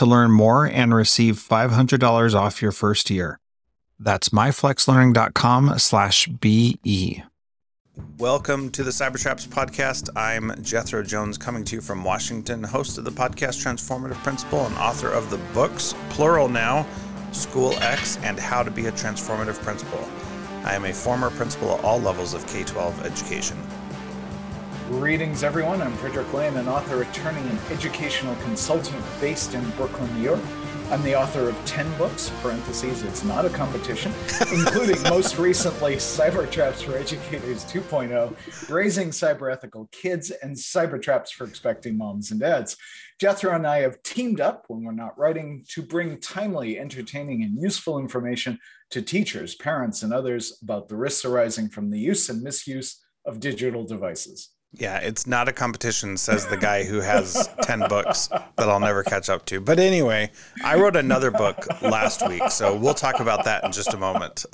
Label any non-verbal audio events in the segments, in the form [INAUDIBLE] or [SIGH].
to learn more and receive $500 off your first year. That's myflexlearning.com slash BE. Welcome to the Cybertraps podcast. I'm Jethro Jones coming to you from Washington, host of the podcast Transformative Principal and author of the books, plural now, School X and How to Be a Transformative Principal. I am a former principal at all levels of K 12 education. Greetings, everyone. I'm Frederick Lane, an author, attorney, and educational consultant based in Brooklyn, New York. I'm the author of 10 books, parentheses, it's not a competition, [LAUGHS] including most recently Cyber Traps for Educators 2.0, Raising Cyber Ethical Kids, and Cyber Traps for Expecting Moms and Dads. Jethro and I have teamed up when we're not writing to bring timely, entertaining, and useful information to teachers, parents, and others about the risks arising from the use and misuse of digital devices. Yeah, it's not a competition, says the guy who has [LAUGHS] 10 books that I'll never catch up to. But anyway, I wrote another book last week, so we'll talk about that in just a moment.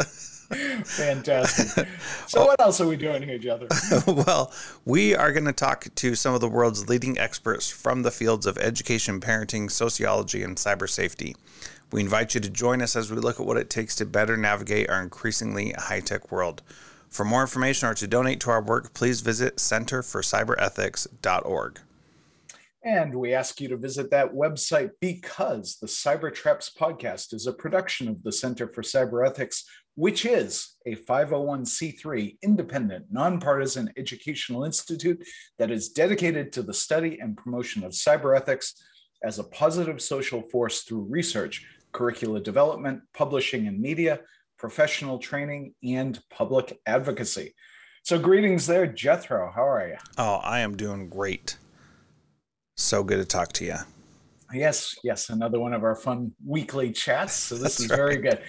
Fantastic. [LAUGHS] So, what else are we doing here, Jethro? [LAUGHS] well, we are going to talk to some of the world's leading experts from the fields of education, parenting, sociology, and cyber safety. We invite you to join us as we look at what it takes to better navigate our increasingly high tech world. For more information or to donate to our work, please visit centerforcyberethics.org. And we ask you to visit that website because the Cyber Traps podcast is a production of the Center for Cyber Ethics, which is a 501c3 independent, nonpartisan educational institute that is dedicated to the study and promotion of cyber ethics as a positive social force through research, curricula development, publishing, and media professional training, and public advocacy. So, greetings there, Jethro. How are you? Oh, I am doing great. So good to talk to you. Yes, yes, another one of our fun weekly chats. So, this is right. very good.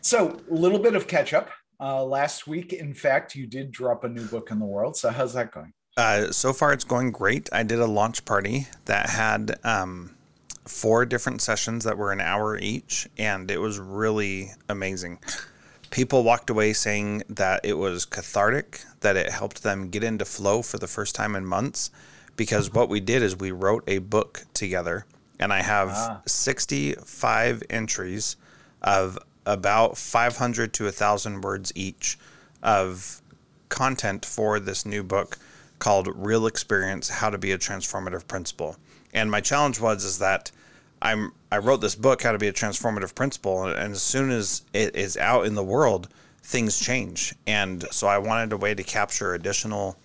So, a little bit of catch up. Uh, last week, in fact, you did drop a new book in the world. So, how's that going? Uh, so far, it's going great. I did a launch party that had um, four different sessions that were an hour each, and it was really amazing people walked away saying that it was cathartic, that it helped them get into flow for the first time in months. Because what we did is we wrote a book together, and I have ah. 65 entries of about 500 to 1,000 words each of content for this new book called Real Experience How to Be a Transformative Principal. And my challenge was is that I'm I wrote this book, How to Be a Transformative Principal, and as soon as it is out in the world, things change. And so I wanted a way to capture additional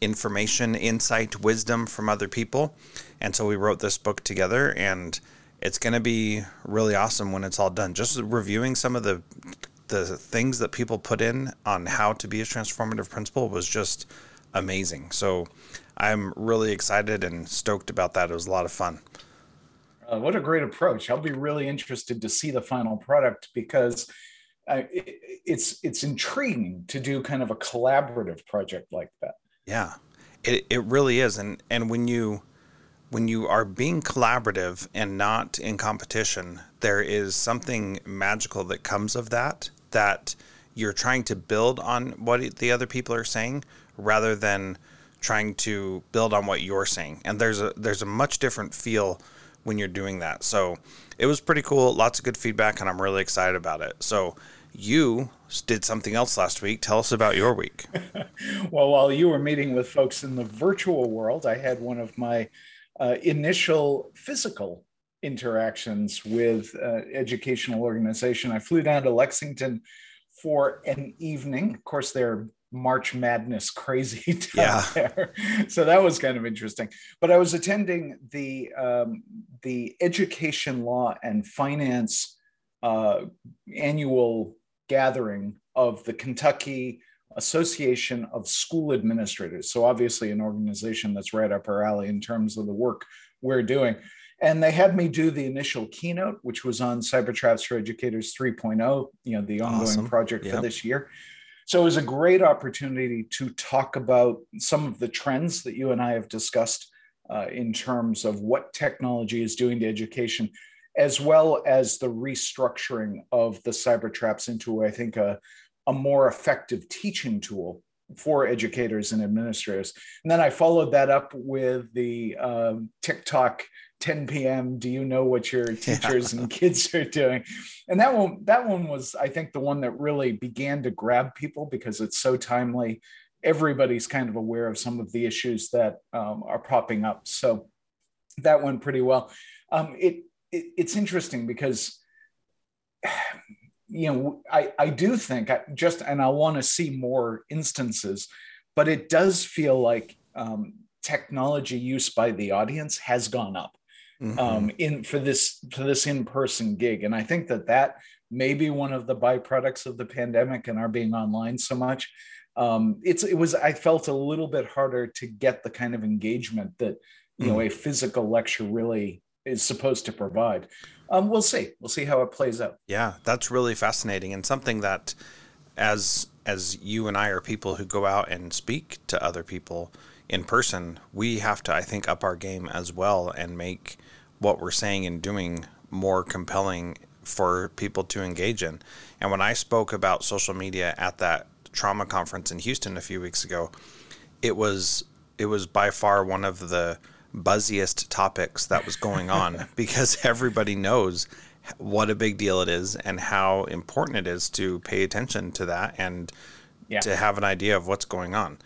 information, insight, wisdom from other people. And so we wrote this book together and it's going to be really awesome when it's all done. Just reviewing some of the the things that people put in on how to be a transformative principal was just amazing. So I'm really excited and stoked about that. It was a lot of fun. Uh, what a great approach! I'll be really interested to see the final product because it, it's it's intriguing to do kind of a collaborative project like that. Yeah, it it really is, and and when you when you are being collaborative and not in competition, there is something magical that comes of that. That you're trying to build on what the other people are saying rather than trying to build on what you're saying. And there's a there's a much different feel when you're doing that. So it was pretty cool. Lots of good feedback, and I'm really excited about it. So you did something else last week. Tell us about your week. [LAUGHS] well, while you were meeting with folks in the virtual world, I had one of my uh, initial physical interactions with uh, educational organization. I flew down to Lexington for an evening. Of course, they're March Madness crazy [LAUGHS] down yeah. there, so that was kind of interesting. But I was attending the um, the Education Law and Finance uh, annual gathering of the Kentucky Association of School Administrators. So obviously, an organization that's right up our alley in terms of the work we're doing. And they had me do the initial keynote, which was on Cyber Traps for Educators 3.0, you know, the ongoing awesome. project yep. for this year. So it was a great opportunity to talk about some of the trends that you and I have discussed uh, in terms of what technology is doing to education, as well as the restructuring of the cyber traps into, I think, a, a more effective teaching tool for educators and administrators. And then I followed that up with the um, TikTok 10 p.m. Do you know what your [LAUGHS] teachers yeah. and kids are doing? And that one, that one was, I think, the one that really began to grab people because it's so timely. Everybody's kind of aware of some of the issues that um, are popping up. So that went pretty well. Um, it, it it's interesting because [SIGHS] you know I I do think I just and I want to see more instances, but it does feel like um, technology use by the audience has gone up mm-hmm. um, in for this for this in-person gig. And i think that that may be one of the byproducts of the pandemic and our being online so much. Um, it's it was i felt a little bit harder to get the kind of engagement that you mm-hmm. know a physical lecture really is supposed to provide. Um, we'll see. We'll see how it plays out. Yeah that's really fascinating and something that as as you and i are people who go out and speak to other people in person, we have to, I think, up our game as well and make what we're saying and doing more compelling for people to engage in. And when I spoke about social media at that trauma conference in Houston a few weeks ago, it was it was by far one of the buzziest topics that was going [LAUGHS] on because everybody knows what a big deal it is and how important it is to pay attention to that and yeah. to have an idea of what's going on.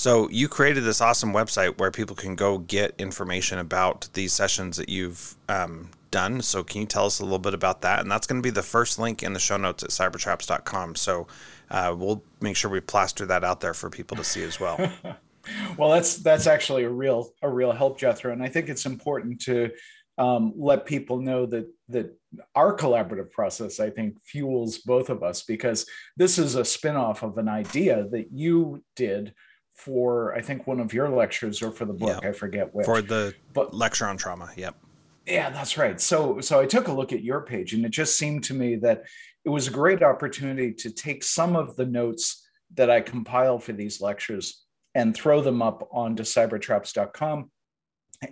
So you created this awesome website where people can go get information about these sessions that you've um, done. So can you tell us a little bit about that? And that's going to be the first link in the show notes at cybertraps.com. So uh, we'll make sure we plaster that out there for people to see as well. [LAUGHS] well, that's that's actually a real a real help, Jethro, and I think it's important to um, let people know that that our collaborative process, I think, fuels both of us because this is a spinoff of an idea that you did for I think one of your lectures or for the book. Yep. I forget which. For the but, lecture on trauma. Yep. Yeah, that's right. So so I took a look at your page and it just seemed to me that it was a great opportunity to take some of the notes that I compile for these lectures and throw them up onto cybertraps.com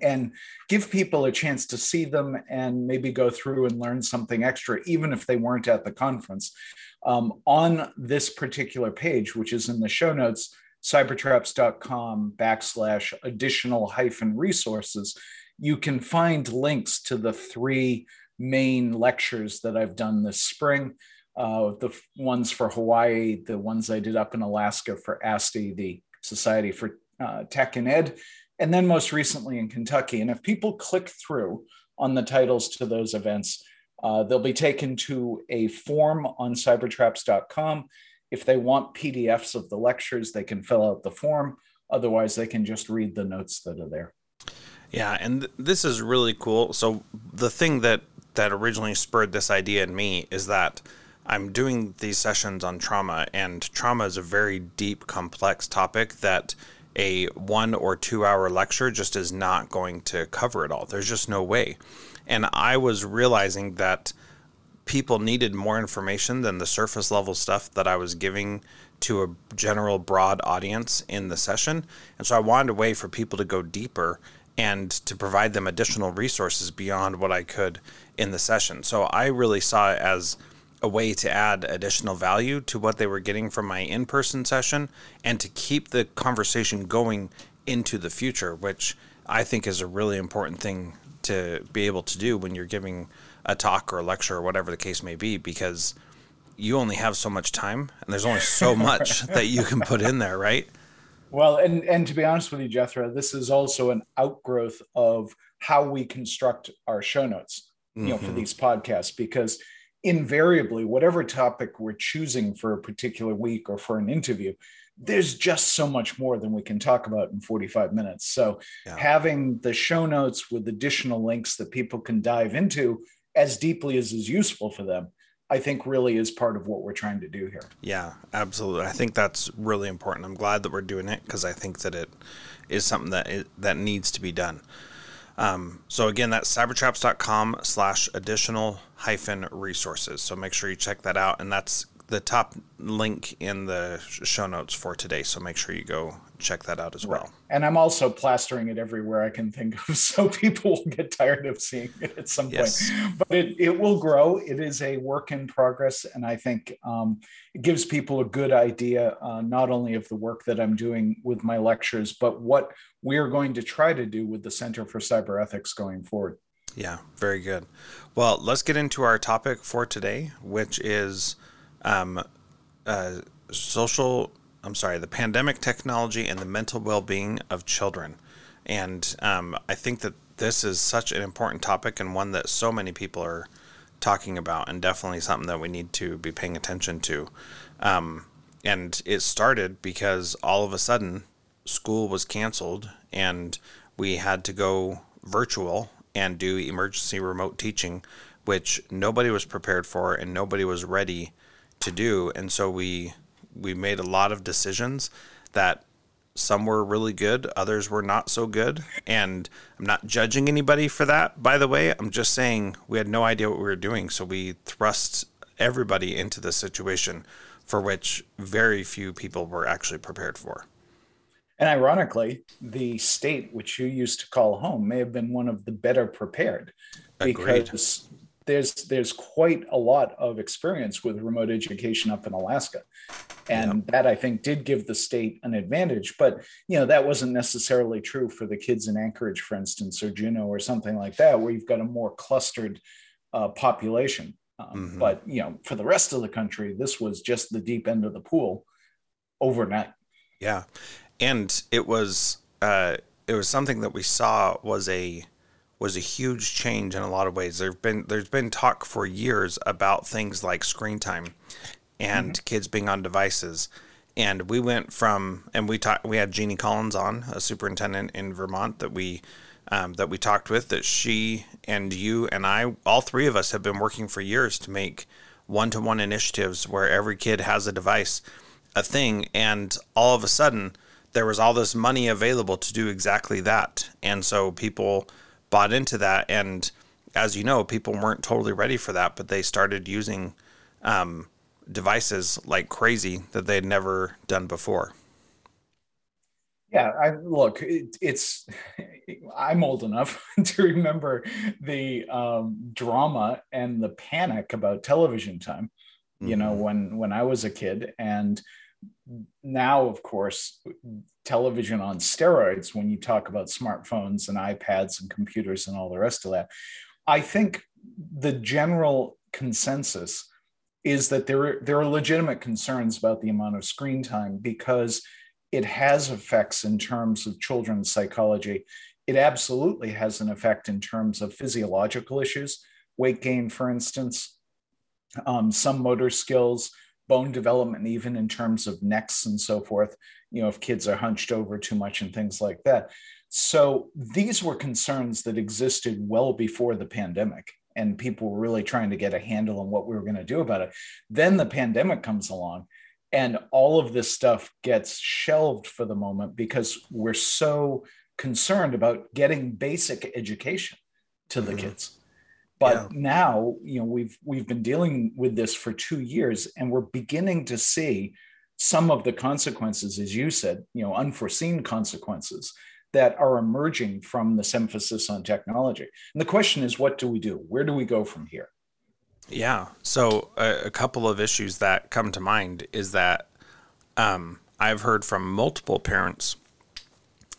and give people a chance to see them and maybe go through and learn something extra, even if they weren't at the conference. Um, on this particular page, which is in the show notes, cybertraps.com backslash additional hyphen resources, you can find links to the three main lectures that I've done this spring. Uh, the ones for Hawaii, the ones I did up in Alaska for ASTI, the Society for uh, Tech and Ed, and then most recently in Kentucky. And if people click through on the titles to those events, uh, they'll be taken to a form on cybertraps.com if they want PDFs of the lectures, they can fill out the form. Otherwise, they can just read the notes that are there. Yeah, and th- this is really cool. So the thing that that originally spurred this idea in me is that I'm doing these sessions on trauma, and trauma is a very deep, complex topic that a one or two hour lecture just is not going to cover it all. There's just no way. And I was realizing that people needed more information than the surface level stuff that I was giving to a general broad audience in the session. And so I wanted a way for people to go deeper and to provide them additional resources beyond what I could in the session. So I really saw it as a way to add additional value to what they were getting from my in-person session and to keep the conversation going into the future, which I think is a really important thing to be able to do when you're giving a talk or a lecture or whatever the case may be, because you only have so much time and there's only so [LAUGHS] much that you can put in there, right? Well, and and to be honest with you, Jethro, this is also an outgrowth of how we construct our show notes, you mm-hmm. know, for mm-hmm. these podcasts, because invariably, whatever topic we're choosing for a particular week or for an interview, there's just so much more than we can talk about in 45 minutes. So yeah. having the show notes with additional links that people can dive into as deeply as is useful for them, I think really is part of what we're trying to do here. Yeah, absolutely. I think that's really important. I'm glad that we're doing it because I think that it is something that it, that needs to be done. Um, so again, that's cybertraps.com slash additional hyphen resources. So make sure you check that out. And that's the top link in the show notes for today. So make sure you go check that out as well. And I'm also plastering it everywhere I can think of, [LAUGHS] so people will get tired of seeing it at some yes. point. But it, it will grow. It is a work in progress, and I think um, it gives people a good idea uh, not only of the work that I'm doing with my lectures, but what we are going to try to do with the Center for Cyber Ethics going forward. Yeah, very good. Well, let's get into our topic for today, which is um, uh, social, I'm sorry, the pandemic technology and the mental well being of children. And um, I think that this is such an important topic and one that so many people are talking about, and definitely something that we need to be paying attention to. Um, and it started because all of a sudden school was canceled and we had to go virtual and do emergency remote teaching, which nobody was prepared for and nobody was ready to do, and so we we made a lot of decisions that some were really good, others were not so good, and I'm not judging anybody for that. By the way, I'm just saying we had no idea what we were doing, so we thrust everybody into the situation for which very few people were actually prepared for. And ironically, the state which you used to call home may have been one of the better prepared Agreed. because there's there's quite a lot of experience with remote education up in Alaska. And yeah. that I think did give the state an advantage. But you know, that wasn't necessarily true for the kids in Anchorage, for instance, or Juneau or something like that, where you've got a more clustered uh, population. Um, mm-hmm. But you know, for the rest of the country, this was just the deep end of the pool overnight. Yeah, and it was uh, it was something that we saw was a was a huge change in a lot of ways. There've been there's been talk for years about things like screen time and mm-hmm. kids being on devices. And we went from and we talked we had Jeannie Collins on, a superintendent in Vermont that we um, that we talked with that she and you and I all three of us have been working for years to make one-to-one initiatives where every kid has a device a thing and all of a sudden there was all this money available to do exactly that. And so people bought into that. And as you know, people weren't totally ready for that, but they started using um, devices like crazy that they had never done before. Yeah, I look. It, it's [LAUGHS] I'm old enough [LAUGHS] to remember the um, drama and the panic about television time. You mm-hmm. know, when when I was a kid, and now, of course, television on steroids when you talk about smartphones and iPads and computers and all the rest of that. I think the general consensus is that there are, there are legitimate concerns about the amount of screen time because it has effects in terms of children's psychology. It absolutely has an effect in terms of physiological issues, weight gain, for instance, um, some motor skills, bone development, even in terms of necks and so forth, you know, if kids are hunched over too much and things like that. So these were concerns that existed well before the pandemic, and people were really trying to get a handle on what we were going to do about it. Then the pandemic comes along, and all of this stuff gets shelved for the moment because we're so concerned about getting basic education to the mm-hmm. kids. But yeah. now, you know, we've we've been dealing with this for two years, and we're beginning to see some of the consequences, as you said, you know, unforeseen consequences that are emerging from this emphasis on technology. And the question is, what do we do? Where do we go from here? Yeah. So a, a couple of issues that come to mind is that um, I've heard from multiple parents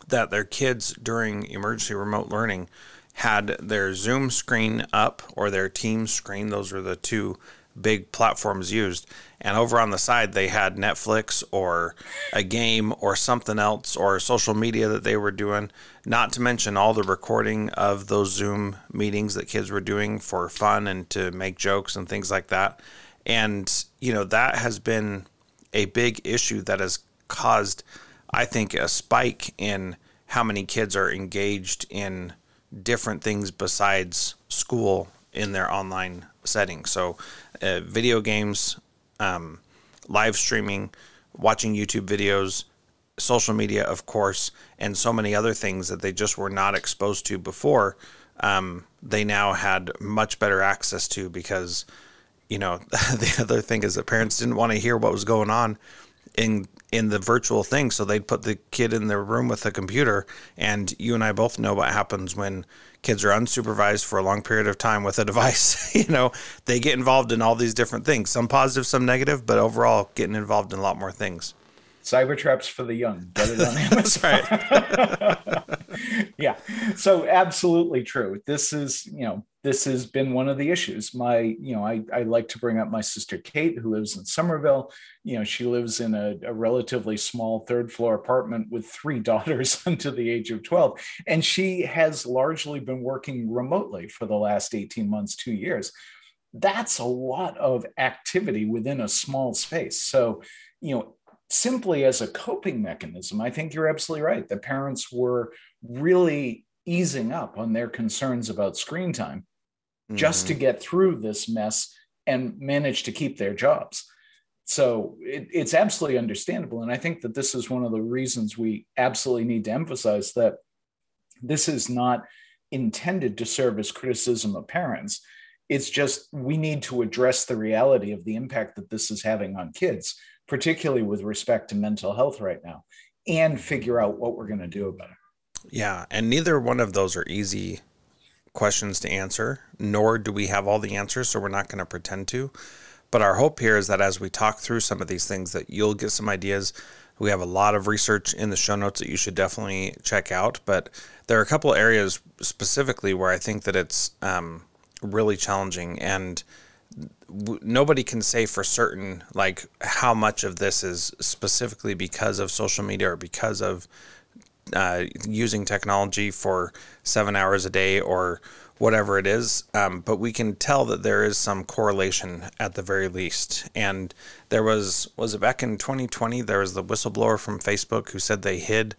that their kids during emergency remote learning had their Zoom screen up or their Teams screen. Those were the two big platforms used. And over on the side, they had Netflix or a game or something else or social media that they were doing, not to mention all the recording of those Zoom meetings that kids were doing for fun and to make jokes and things like that. And, you know, that has been a big issue that has caused, I think, a spike in how many kids are engaged in different things besides school in their online setting. So, uh, video games, um, live streaming, watching YouTube videos, social media, of course, and so many other things that they just were not exposed to before. Um, they now had much better access to because, you know, [LAUGHS] the other thing is that parents didn't want to hear what was going on in in the virtual thing. So they'd put the kid in their room with a computer, and you and I both know what happens when kids are unsupervised for a long period of time with a [LAUGHS] device. [LAUGHS] you know, they get involved in all these different things, some positive, some negative, but overall getting involved in a lot more things. Cyber traps for the young. Get it on Amazon. right. [LAUGHS] yeah. So absolutely true. This is, you know, this has been one of the issues. My, you know, I, I like to bring up my sister Kate, who lives in Somerville. You know, she lives in a, a relatively small third floor apartment with three [LAUGHS] daughters under the age of 12. And she has largely been working remotely for the last 18 months, two years. That's a lot of activity within a small space. So, you know, simply as a coping mechanism, I think you're absolutely right. The parents were really easing up on their concerns about screen time mm-hmm. just to mm-hmm. get through this mess and manage to keep their jobs. So it, it's absolutely understandable. And I think that this is one of the reasons we absolutely need to emphasize that this is not intended to serve as criticism of parents. It's just we need to address the reality of the impact that this is having on kids particularly with respect to mental health right now, and figure out what we're going to do about it. Yeah. And neither one of those are easy questions to answer, nor do we have all the answers. So we're not going to pretend to. But our hope here is that as we talk through some of these things, that you'll get some ideas. We have a lot of research in the show notes that you should definitely check out. But there are a couple areas specifically where I think that it's um, really challenging. And nobody can say for certain like how much of this is specifically because of social media or because of uh, using technology for seven hours a day or whatever it is. Um, but we can tell that there is some correlation at the very least. And there was was it back in 2020? There was the whistleblower from Facebook who said they hid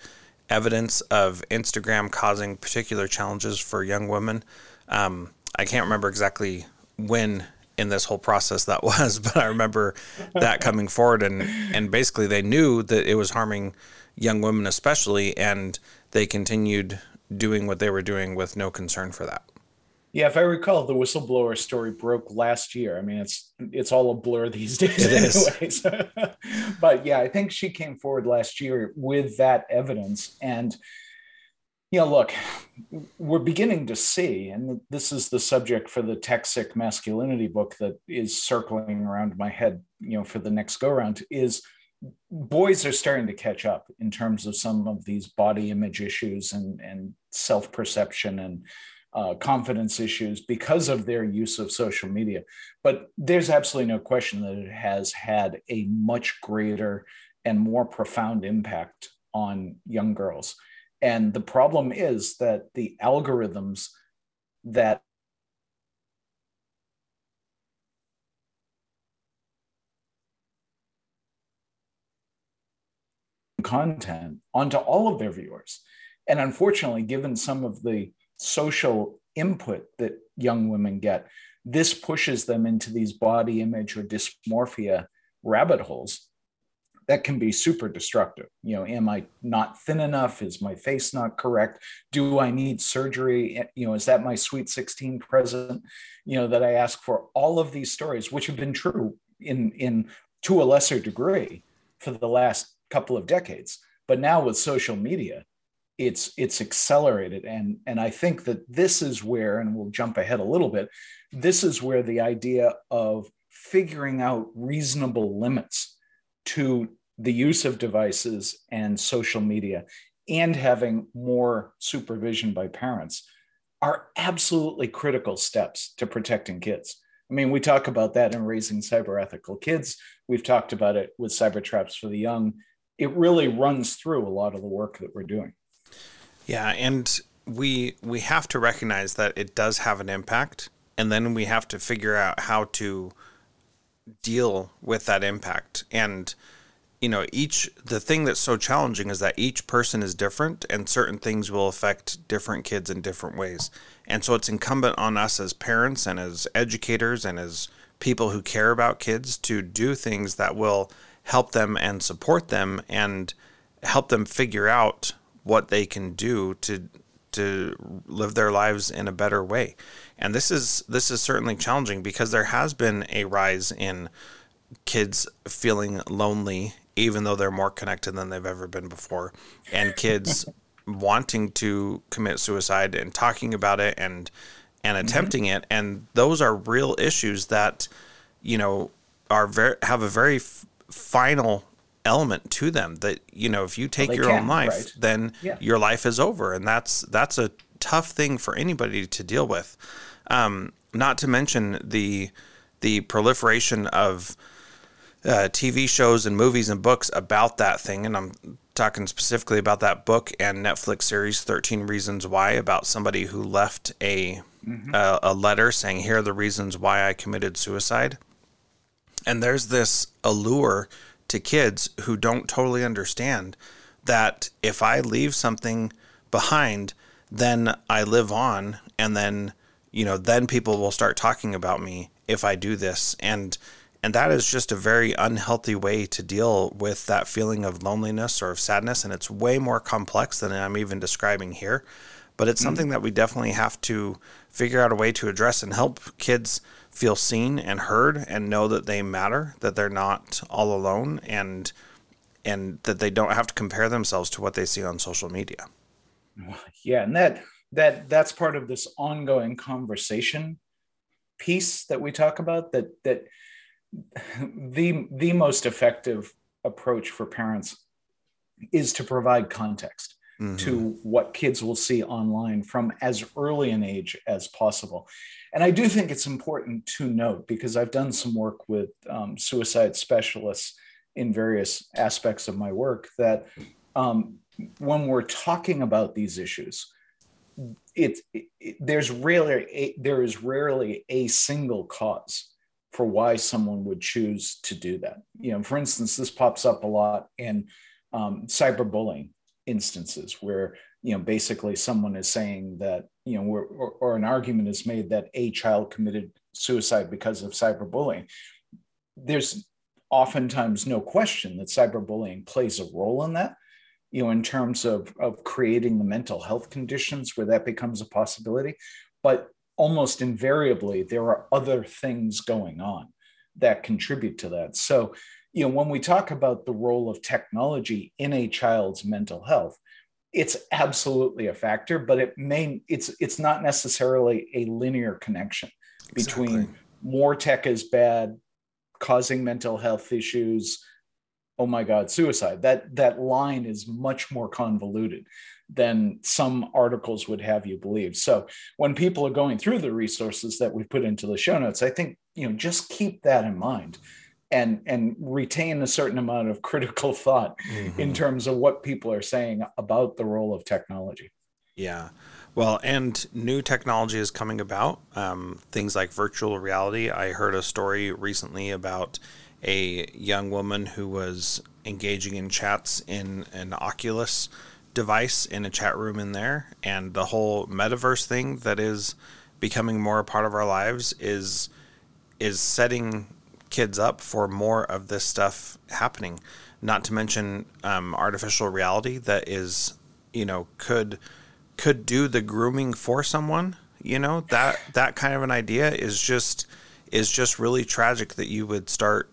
evidence of Instagram causing particular challenges for young women. Um, I can't remember exactly when in this whole process that [LAUGHS] was, but I remember that coming forward and and basically they knew that it was harming young women especially and they continued doing what they were doing with no concern for that. Yeah, if I recall, the whistleblower story broke last year. I mean, it's it's all a blur these days, anyways. [LAUGHS] but yeah, I think she came forward last year with that evidence, and know, look, we're beginning to see, and this is the subject for the toxic masculinity book that is circling around my head, you know, for the next go round, is boys are starting to catch up in terms of some of these body image issues and, and self perception and uh, confidence issues because of their use of social media. But there's absolutely no question that it has had a much greater and more profound impact on young girls. And the problem is that the algorithms that content onto all of their viewers. And unfortunately, given some of the social input that young women get, this pushes them into these body image or dysmorphia rabbit holes that can be super destructive. You know, am I not thin enough? Is my face not correct? Do I need surgery? Eh, you know, is that my sweet 16 present? You know, that I ask for all of these stories, which have been true in in to a lesser degree for the last couple of decades. But now with social media, it's it's accelerated and and i think that this is where and we'll jump ahead a little bit this is where the idea of figuring out reasonable limits to the use of devices and social media and having more supervision by parents are absolutely critical steps to protecting kids. I mean, we talk about that in raising cyber ethical kids. We've talked about it with cyber traps for the young. It really runs through a lot of the work that we're doing. Yeah, and we we have to recognize that it does have an impact, and then we have to figure out how to deal with that impact. And you know, each the thing that's so challenging is that each person is different and certain things will affect different kids in different ways. And so it's incumbent on us as parents and as educators and as people who care about kids to do things that will help them and support them and help them figure out what they can do to to live their lives in a better way. And this is this is certainly challenging because there has been a rise in kids feeling lonely even though they're more connected than they've ever been before, and kids [LAUGHS] wanting to commit suicide and talking about it and and mm-hmm. attempting mm-hmm. it, and those are real issues that you know are very have a very f- final element to them that you know if you take well, your can, own life right. then yeah. your life is over and that's that's a tough thing for anybody to deal with um, not to mention the the proliferation of uh, TV shows and movies and books about that thing, and I'm talking specifically about that book and Netflix series 13 Reasons Why about somebody who left a mm-hmm. uh, a letter saying here are the reasons why I committed suicide. And there's this allure to kids who don't totally understand that if I leave something behind, then I live on and then you know then people will start talking about me if I do this and and that is just a very unhealthy way to deal with that feeling of loneliness or of sadness. And it's way more complex than I'm even describing here. But it's mm-hmm. something that we definitely have to figure out a way to address and help kids feel seen and heard and know that they matter, that they're not all alone, and and that they don't have to compare themselves to what they see on social media. [LAUGHS] Yeah, and that that that's part of this ongoing conversation piece that we talk about that that the the most effective approach for parents is to provide context mm-hmm. to what kids will see online from as early an age as possible. And I do think it's important to note because I've done some work with um, suicide specialists in various aspects of my work that um, when we're talking about these issues, it, it, there's rarely a, there is rarely a single cause for why someone would choose to do that. You know, for instance, this pops up a lot in um, cyberbullying instances where you know basically someone is saying that you know or, or an argument is made that a child committed suicide because of cyberbullying. There's oftentimes no question that cyberbullying plays a role in that you know in terms of of creating the mental health conditions where that becomes a possibility but almost invariably there are other things going on that contribute to that. So you know when we talk about the role of technology in a child's mental health it's absolutely a factor but it may it's it's not necessarily a linear connection exactly. between more tech is bad causing mental health issues oh my god suicide. That that line is much more convoluted than some articles would have you believe. So when people are going through the resources that we put into the show notes, I think you know just keep that in mind and and retain a certain amount of [LAUGHS] critical thought mm-hmm. in terms of what people are saying about the role of technology. Yeah. Well, and new technology is coming about. Um, things like virtual reality. I heard a story recently about a young woman who was engaging in chats in an Oculus device in a chat room in there and the whole metaverse thing that is becoming more a part of our lives is is setting kids up for more of this stuff happening. Not to mention um, artificial reality that is you know could could do the grooming for someone you know? That that kind of an idea is just is just really tragic that you would start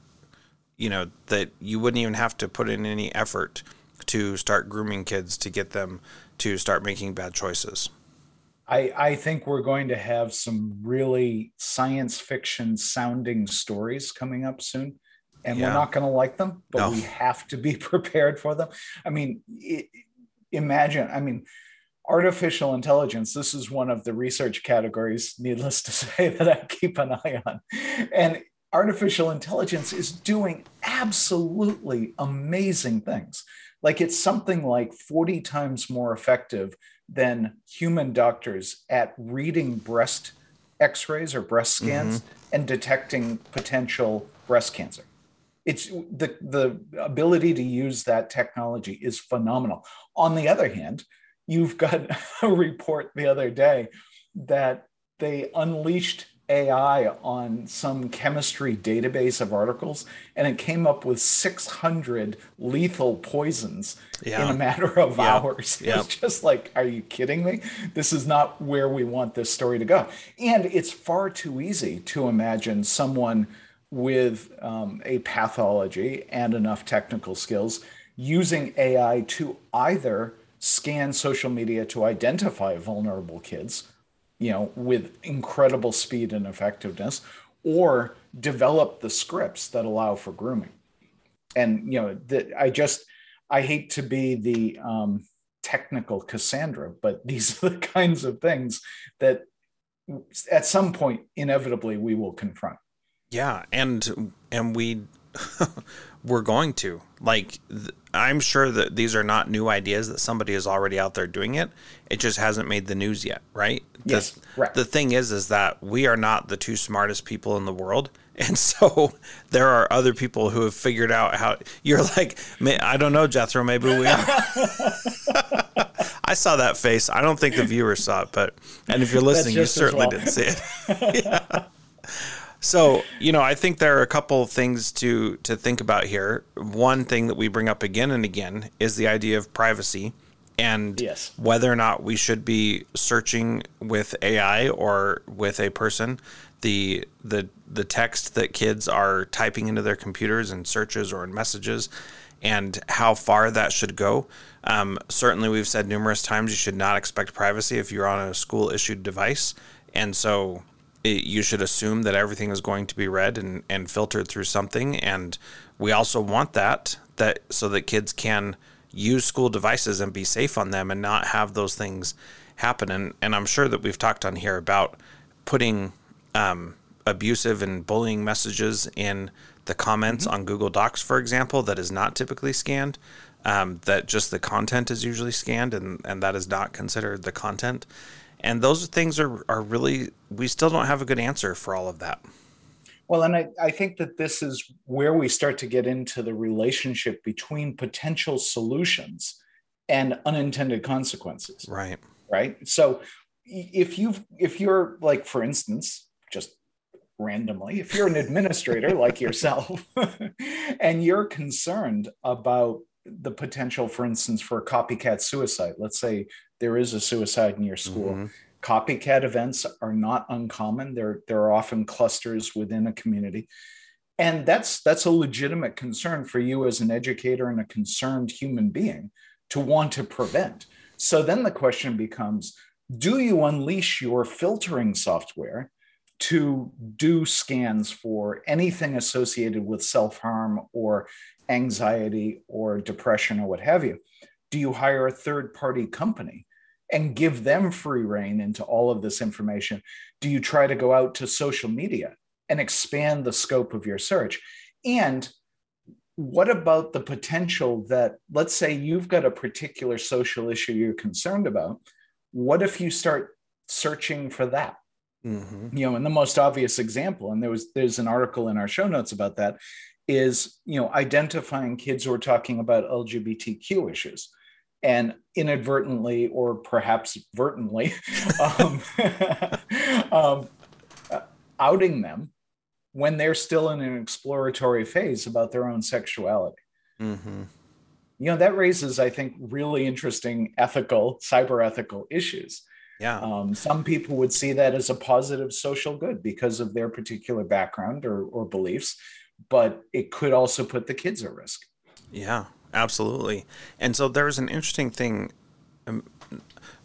you know that you wouldn't even have to put in any effort to start grooming kids to get them to start making bad choices. I, I think we're going to have some really science fiction sounding stories coming up soon and yeah. we're not going to like them but no. we have to be [LAUGHS] prepared for them i mean it, imagine i mean artificial intelligence this is one of the research categories needless to [LAUGHS] say that i keep an eye on and artificial intelligence is doing absolutely amazing things like it's something like 40 times more effective than human doctors at reading breast x-rays or breast scans mm-hmm. and detecting potential breast cancer it's the the ability to use that technology is phenomenal on the other hand you've got [LAUGHS] a report the other day that they unleashed AI on some chemistry database of articles, and it came up with 600 lethal poisons yeah. in a matter of yeah. hours. [LAUGHS] Yeah. It's just like, are you kidding me? This is not where we want this story to go. And it's far too easy to imagine someone with um, a pathology and enough technical skills using AI to either scan social media to identify vulnerable kids you know, with incredible speed and effectiveness, or develop the scripts that allow for grooming. And you know, that I just I hate to be the um, technical Cassandra, but [LAUGHS] these are the kinds of things that at some point inevitably we will confront. Yeah, and and we [LAUGHS] we're going to. Like th- i'm sure that these are not new ideas that somebody is already out there doing it. It just hasn't made the news yet right? Yes the, right. the thing is is that we are not the two smartest people in the world. [LAUGHS] And so there are other people who have figured out how you're like i don't know jethro maybe we are. [LAUGHS] I saw that face. I don't think the viewers saw it but and if you're listening you certainly didn't see it. [LAUGHS] Yeah so, you know, I think there are a couple of things to to think about here. One thing that we bring up again and again is the idea of privacy and yes. whether or not we should be searching with AI or with a person the the the text that kids are typing into their computers in searches or in messages and how far that should go. Um, certainly, we've said numerous times you should not expect privacy if you're on a school issued device. And so it, you should assume that everything is going to be read and, and filtered through something. And we also want that that so that kids can use school devices and be safe on them and not have those things happen. And and I'm sure that we've talked on here about putting um, abusive and bullying messages in the comments mm-hmm. on Google Docs, for example, that is not typically scanned. Um, that just the content is usually scanned and, and that is not considered the content. And those things are, are really, we still don't have a good answer for all of that. Well, and I, I think that this is where we start to get into the relationship between potential solutions and unintended consequences. Right. Right. So if you've if you're like, for instance, just randomly, if you're an administrator [LAUGHS] like yourself [LAUGHS] and you're concerned about the potential, for instance, for a copycat suicide, let's say there is a suicide in your school. Mm-hmm. Copycat events are not uncommon. There, there are often clusters within a community. And that's that's a legitimate concern for you as an educator and a concerned human being to want to prevent. So then the question becomes do you unleash your filtering software to do scans for anything associated with self harm or anxiety or depression or what have you? Do you hire a third party company and give them free rein into all of this information? Do you try to go out to social media and expand the scope of your search? And what about the potential that, let's say, you've got a particular social issue you're concerned about? What if you start searching for that? Mm-hmm. You know, and the most obvious example, and there was there's an article in our show notes about that, is you know identifying kids who are talking about LGBTQ issues and inadvertently or perhaps vertently [LAUGHS] um, [LAUGHS] um, outing them when they're still in an exploratory phase about their own sexuality. Mm-hmm. You know, that raises, I think, really interesting ethical, cyber ethical issues. Yeah. Um, some people would see that as a positive social good because of their particular background or, or beliefs, but it could also put the kids at risk. Yeah. Absolutely. And so there's an interesting thing. Um,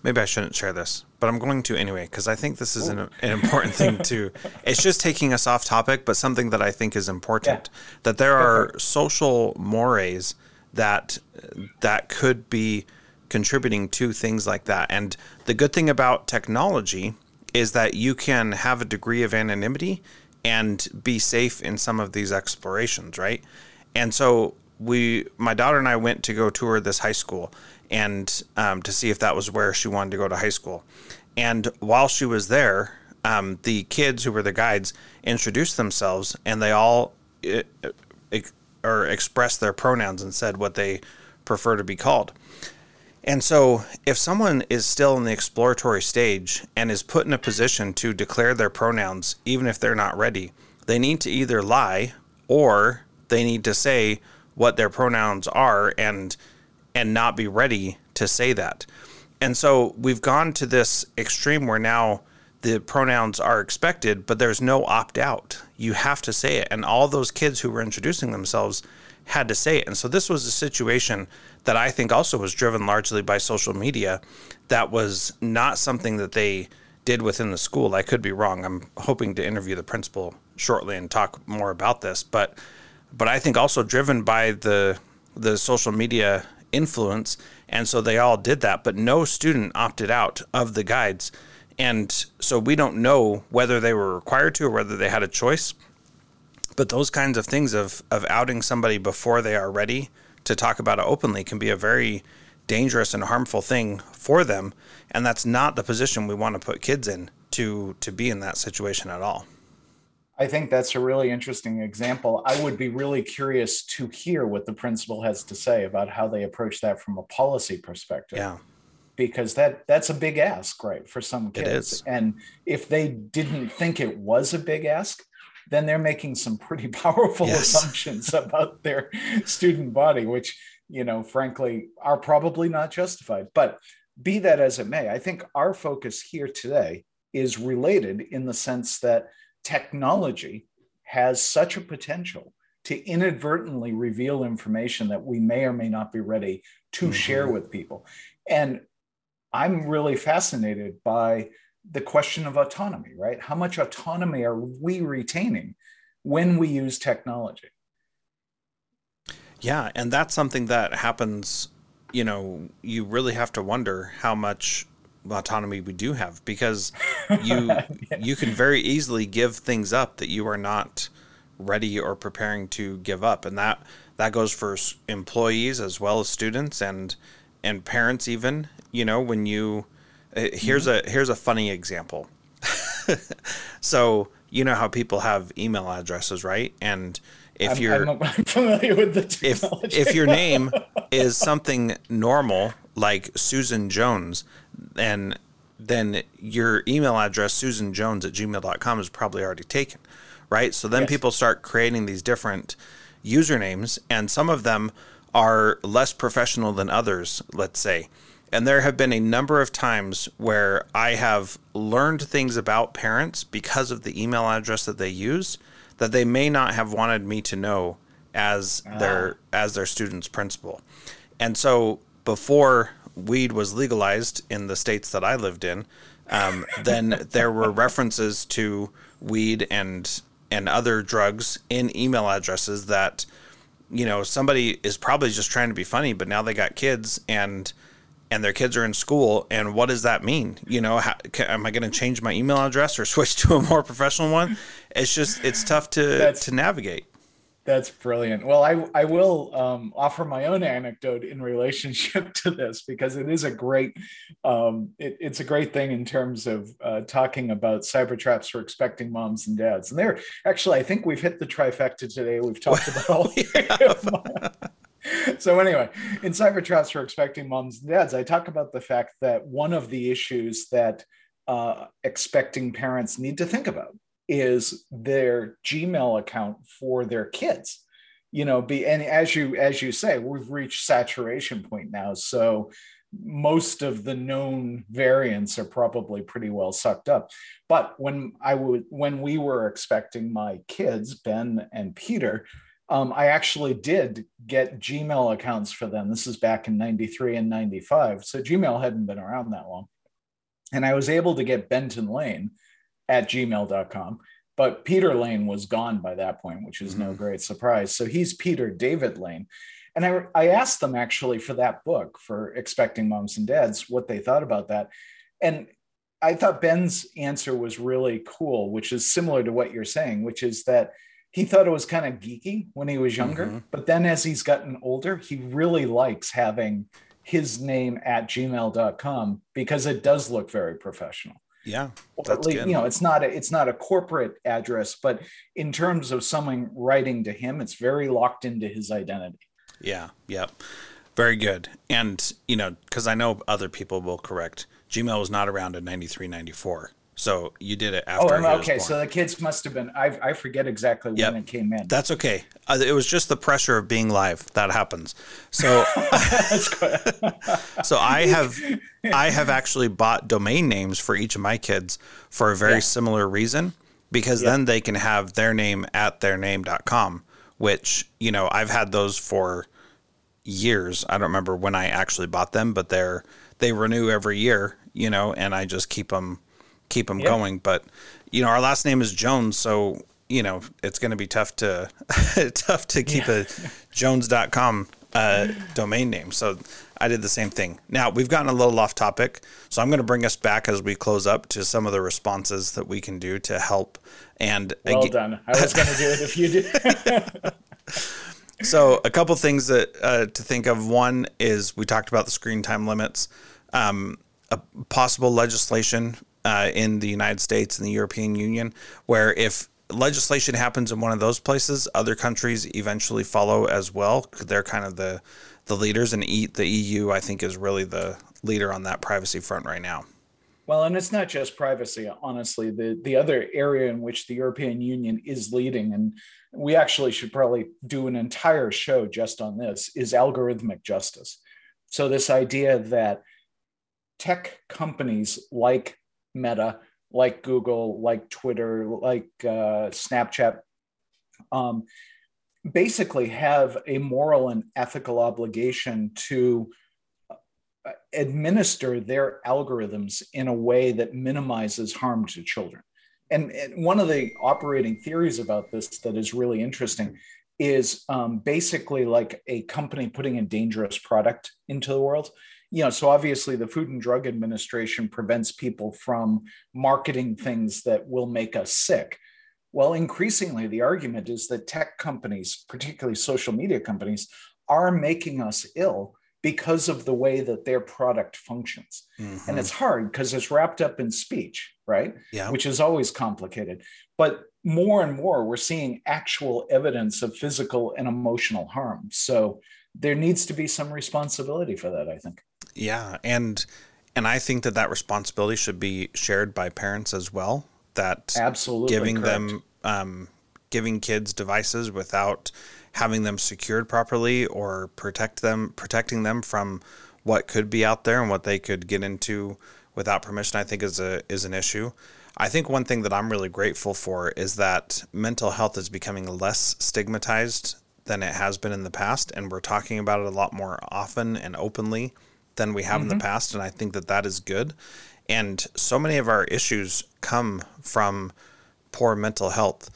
maybe I shouldn't share this, but I'm going to anyway because I think this is an, an, important thing to. [LAUGHS] It's just taking us off topic, but something that I think is important. Yeah. That there are social mores that that could be contributing to things like that. And the good thing about technology is that you can have a degree of anonymity and be safe in some of these explorations, right? And so we, my daughter and I went to go tour this high school and um, to see if that was where she wanted to go to high school. And while she was there, um, the kids who were the guides introduced themselves and they all it, it, or expressed their pronouns and said what they prefer to be called. And so, if someone is still in the exploratory stage and is put in a position to declare their pronouns, even if they're not ready, they need to either lie or they need to say what their pronouns are and and not be ready to say that. And so we've gone to this extreme where now the pronouns are expected, but there's no opt out. You have to say it. And all those kids who were introducing themselves had to say it. And so this was a situation that I think also was driven largely by social media that was not something that they did within the school. I could be wrong. I'm hoping to interview the principal shortly and talk more about this, but but I think also driven by the the social media influence and so they all did that, but no student opted out of the guides. And so we don't know whether they were required to or whether they had a choice. But those kinds of things of of outing somebody before they are ready to talk about it openly can be a very dangerous and harmful thing for them and that's not the position we want to put kids in to to be in that situation at all i think that's a really interesting example i would be really curious to hear what the principal has to say about how they approach that from a policy perspective yeah because that that's a big ask right for some kids It is. and if they didn't think it was a big ask then they're making some pretty [LAUGHS] powerful yes. assumptions about their student body, which, you know, frankly, are probably not justified. But be that as it may, I think our focus here today is related in the sense that technology has such a potential to inadvertently reveal information that we may or may not be ready to mm-hmm. share with people. And I'm really fascinated by the question of autonomy, right? How much autonomy are we retaining when we use technology? Yeah, and that's something that happens, you know, you really have to wonder how much autonomy we do have because [LAUGHS] you yeah. you can very easily give things up that you are not ready or preparing to give up and that that goes for employees as well as students and and parents even you know when you uh, here's mm-hmm. a here's a funny example. [LAUGHS] so you know how people have email addresses, right? And if I'm, you're I'm [LAUGHS] familiar with the technology. if if your name is something normal like Susan Jones, and then your email address Susan Jones at gmail.com is probably already taken, right? So then yes. people start creating these different usernames, and some of them are less professional than others. Let's say and there have been a number of times where I have learned things about parents because of the email address that they use that they may not have wanted me to know as ah. their as their student's principal. And so before weed was legalized in the states that I lived in, um, then there were references to weed and and other drugs in email addresses that you know somebody is probably just trying to be funny, but now they got kids and and their kids are in school and what does that mean? You know how, can, am i going to change my email address or [LAUGHS] switch to a more professional one? It's just it's tough to that's, to navigate that's brilliant. Well i i will um, offer my own anecdote in relationship [LAUGHS] to this because it is a great um, it, it's a great thing in terms of uh, talking about Cybertraps for expecting moms and dads. And there actually i think we've hit the trifecta today. We've talked about all [LAUGHS] the so anyway, in Cybertraps for expecting moms and dads, I talk about the fact that one of the issues that uh, expecting parents need to think about is their Gmail account for their kids. You know, be and as you as you say, we've reached saturation point now. So most of the known variants are probably pretty well sucked up. But when I would when we were expecting my kids, Ben and Peter, Um, I actually did get Gmail accounts for them. This is back in 93 and 95. So Gmail hadn't been around that long. And I was able to get Benton Lane at gmail.com. But Peter Lane was gone by that point, which is mm-hmm. no great surprise. So he's Peter David Lane. And I, I asked them actually for that book, for Expecting Moms and Dads, what they thought about that. And I thought Ben's answer was really cool, which is similar to what you're saying, which is that he thought it was kind of geeky when he was younger. Mm-hmm. But then as he's gotten older, he really likes having his name at gmail.com because it does look very professional. Yeah. That's least, good. You know, it's not a it's not a corporate address, but in terms of someone writing to him, it's very locked into his identity. Yeah. Yep. Very good. And, you know, because I know other people will correct, Gmail was not around in 93, 94. So you did it after. Oh, okay. So the kids must have been. I, I forget exactly when yep. it came in. That's okay. Uh, it was just the pressure of being live that happens. So, [LAUGHS] [LAUGHS] so I have [LAUGHS] I have actually bought domain names for each of my kids for a very yeah. similar reason because yeah. then they can have their name at their name.com, which you know I've had those for years. I don't remember when I actually bought them, but they're they renew every year, you know, and I just keep them keep them yep. going. But you know, our last name is Jones, so you know it's going to be tough to [LAUGHS] tough to keep yeah. [LAUGHS] a Jones.com uh, domain name. So I did the same thing. Now we've gotten a little off topic, so I'm going to bring us back as we close up to some of the responses that we can do to help. And well again, done. I was going to do it if you did. [LAUGHS] so a couple things that uh, to think of. One is we talked about the screen time limits. Um, a possible legislation uh, in the United States and the European Union, where if legislation happens in one of those places, other countries eventually follow as well. They're kind of the the leaders, and the EU, I think, is really the leader on that privacy front right now. Well, and it's not just privacy, honestly. The the other area in which the European Union is leading, and we actually should probably do an entire show just on this, is algorithmic justice. So this idea that tech companies like Meta, like Google, like Twitter, like uh, Snapchat, um, basically have a moral and ethical obligation to uh, administer their algorithms in a way that minimizes harm to children. And, and, one of the operating theories about this that is really interesting is um, basically like a company putting a dangerous product into the world you know, so obviously the Food and Drug Administration prevents people from marketing things that will make us sick. Well, increasingly, the argument is that tech companies, particularly social media companies, are making us ill because of the way that their product functions. Mm-hmm. And it's hard because it's wrapped up in speech, right? Yeah. Which is always complicated. But more and more, we're seeing actual evidence of physical and emotional harm. So there needs to be some responsibility for that, I think. Yeah, and and I think that that responsibility should be shared by parents as well. That absolutely giving correct. them um, giving kids devices without having them secured properly or protect them protecting them from what could be out there and what they could get into without permission I think is a is an issue. I think one thing that I'm really grateful for is that mental health is becoming less stigmatized than it has been in the past and we're talking about it a lot more often and openly than we have mm-hmm. in the mm-hmm. past, and I think that that is good. And so many of our issues come from poor mental health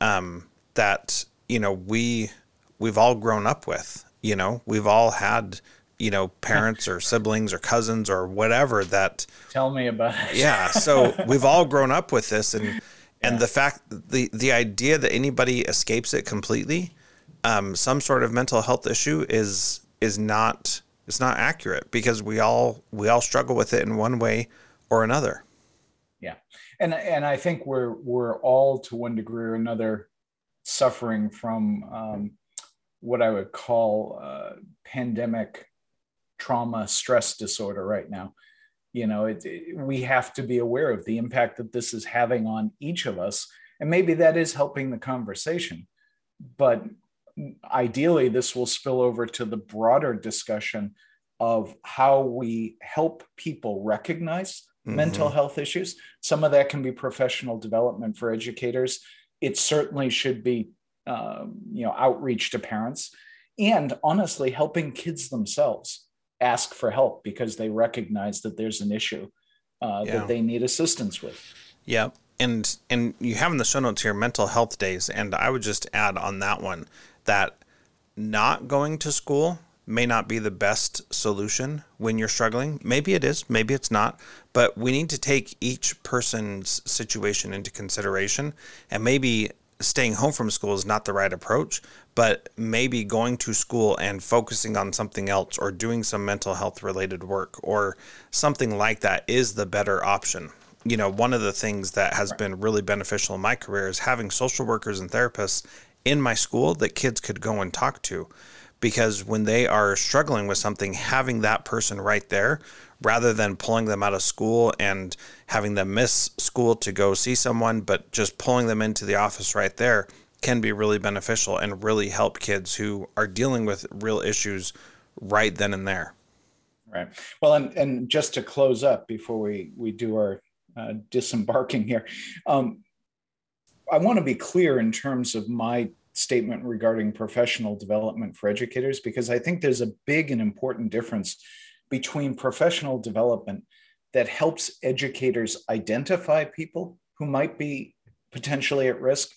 um, that you know we we've all grown up with. You know, we've all had you know parents or [LAUGHS] siblings or cousins or whatever that tell me about it. yeah, so [LAUGHS] we've all grown up with this, and and yeah. the fact the the idea that anybody escapes it completely, um, some sort of mental health issue is is not it's not accurate because we all we all struggle with it in one way or another. Yeah, and and I think we're we're all to one degree or another suffering from um, what I would call uh, pandemic trauma stress disorder right now. You know, it, it, we have to be aware of the impact that this is having on each of us, and maybe that is helping the conversation. But ideally, this will spill over to the broader discussion of how we help people recognize mm-hmm. mental health issues. Some of that can be professional development for educators. It certainly should be uh, you know outreach to parents and honestly helping kids themselves ask for help because they recognize that there's an issue uh, yeah. that they need assistance with yeah and and you have in the show notes here mental health days and i would just add on that one that not going to school may not be the best solution when you're struggling. Maybe it is, maybe it's not, but we need to take each person's situation into consideration. And maybe staying home from school is not the right approach, but maybe going to school and focusing on something else or doing some mental health related work or something like that is the better option. You know, one of the things that has been really beneficial in my career is having social workers and therapists in my school that kids could go and talk to because when they are struggling with something, having that person right there rather than pulling them out of school and having them miss school to go see someone, but just pulling them into the office right there can be really beneficial and really help kids who are dealing with real issues right then and there. Right. Well, and, and just to close up before we, we do our uh, disembarking here, um, I want to be clear in terms of my statement regarding professional development for educators because I think there's a big and important difference between professional development that helps educators identify people who might be potentially at risk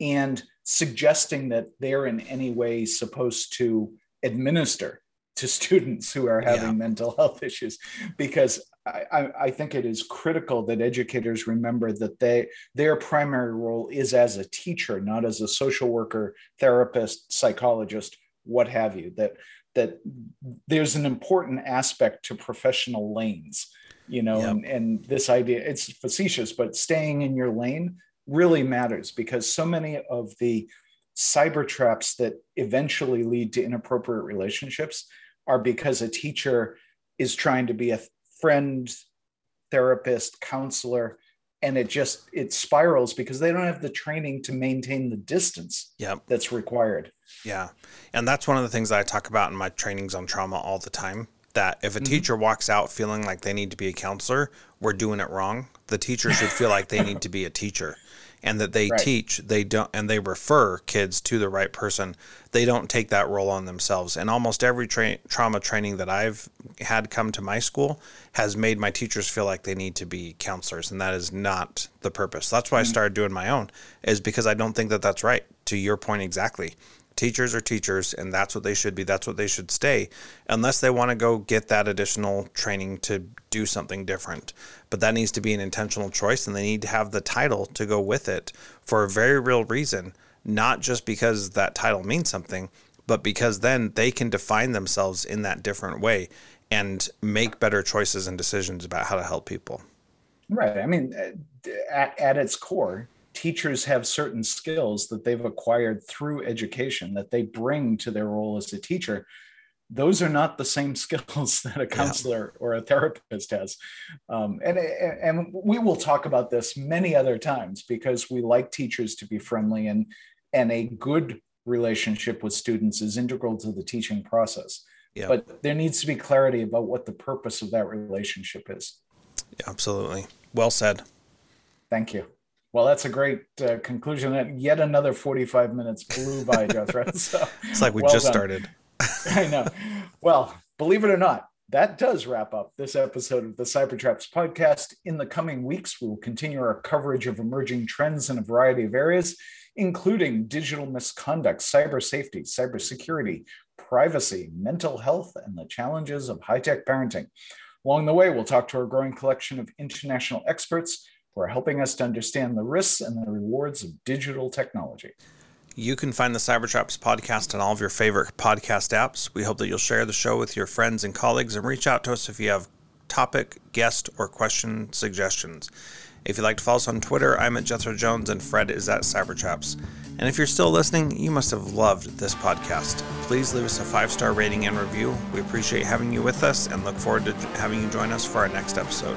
and suggesting that they're in any way supposed to administer to [LAUGHS] students who are having yeah. mental health issues because I, I, think it is critical that educators remember that they their primary role is as a teacher, not as a social worker, therapist, psychologist, what have you. That that there's an important aspect to professional lanes, you know, yep. and, and this idea it's facetious, but staying in your lane really matters because so many of the cyber traps that eventually lead to inappropriate relationships are because a teacher is trying to be a friend, therapist, counselor, and it just it spirals because they don't have the training to maintain the distance yep. that's required. Yeah. And that's one of the things that I talk about in my trainings on trauma all the time. That if a mm-hmm. teacher walks out feeling like they need to be a counselor, we're doing it wrong. The teacher should feel like they need to be a teacher and that they right. teach they don't and they refer kids to the right person they don't take that role on themselves and almost every tra- trauma training that i've had come to my school has made my teachers feel like they need to be counselors and that is not the purpose that's why mm-hmm. i mm. started doing my own is because i don't think that that's right to your point exactly teachers are teachers and that's what they should be that's what they should stay unless they want to go get that additional training to do something different. But that needs to be an intentional choice and they need to have the title to go with it for a very real reason not just because that title means something but because then they can define themselves in that different way and make better choices and decisions about how to help people. Right i mean at, at its core teachers have certain skills that they've acquired through education that they bring to their role as a teacher those are not the same [LAUGHS] skills that a counselor or a therapist has. Um, and, and we will talk about this many other times because we like teachers to be friendly and and a good relationship with students is integral to the teaching process. Yeah. but there needs to be clarity about what the purpose of that relationship is. Yeah, absolutely. Well said. Thank you well, that's a great uh, conclusion. That yet another 45 minutes blew by, Jethro. So, [LAUGHS] it's like we well just done. started. [LAUGHS] I know. Well, believe it or not, that does wrap up this episode of the Cybertraps podcast. In the coming weeks, we will continue our coverage of emerging trends in a variety of areas, including digital misconduct, cyber safety, cybersecurity, privacy, mental health, and the challenges of high tech parenting. Along the way, we'll talk to our growing collection of international experts are helping us to understand the risks and the rewards of digital technology. You can find the Cybertraps podcast on all of your favorite podcast apps. We hope that you'll share the show with your friends and colleagues and reach out to us if you have topic, guest, or question suggestions. If you'd like to follow us on Twitter, I'm at Jethro Jones and Fred is at Cybertraps. And if you're still listening, you must have loved this podcast. Please leave us a five star rating and review. We appreciate having you with us and look forward to having you join us for our next episode.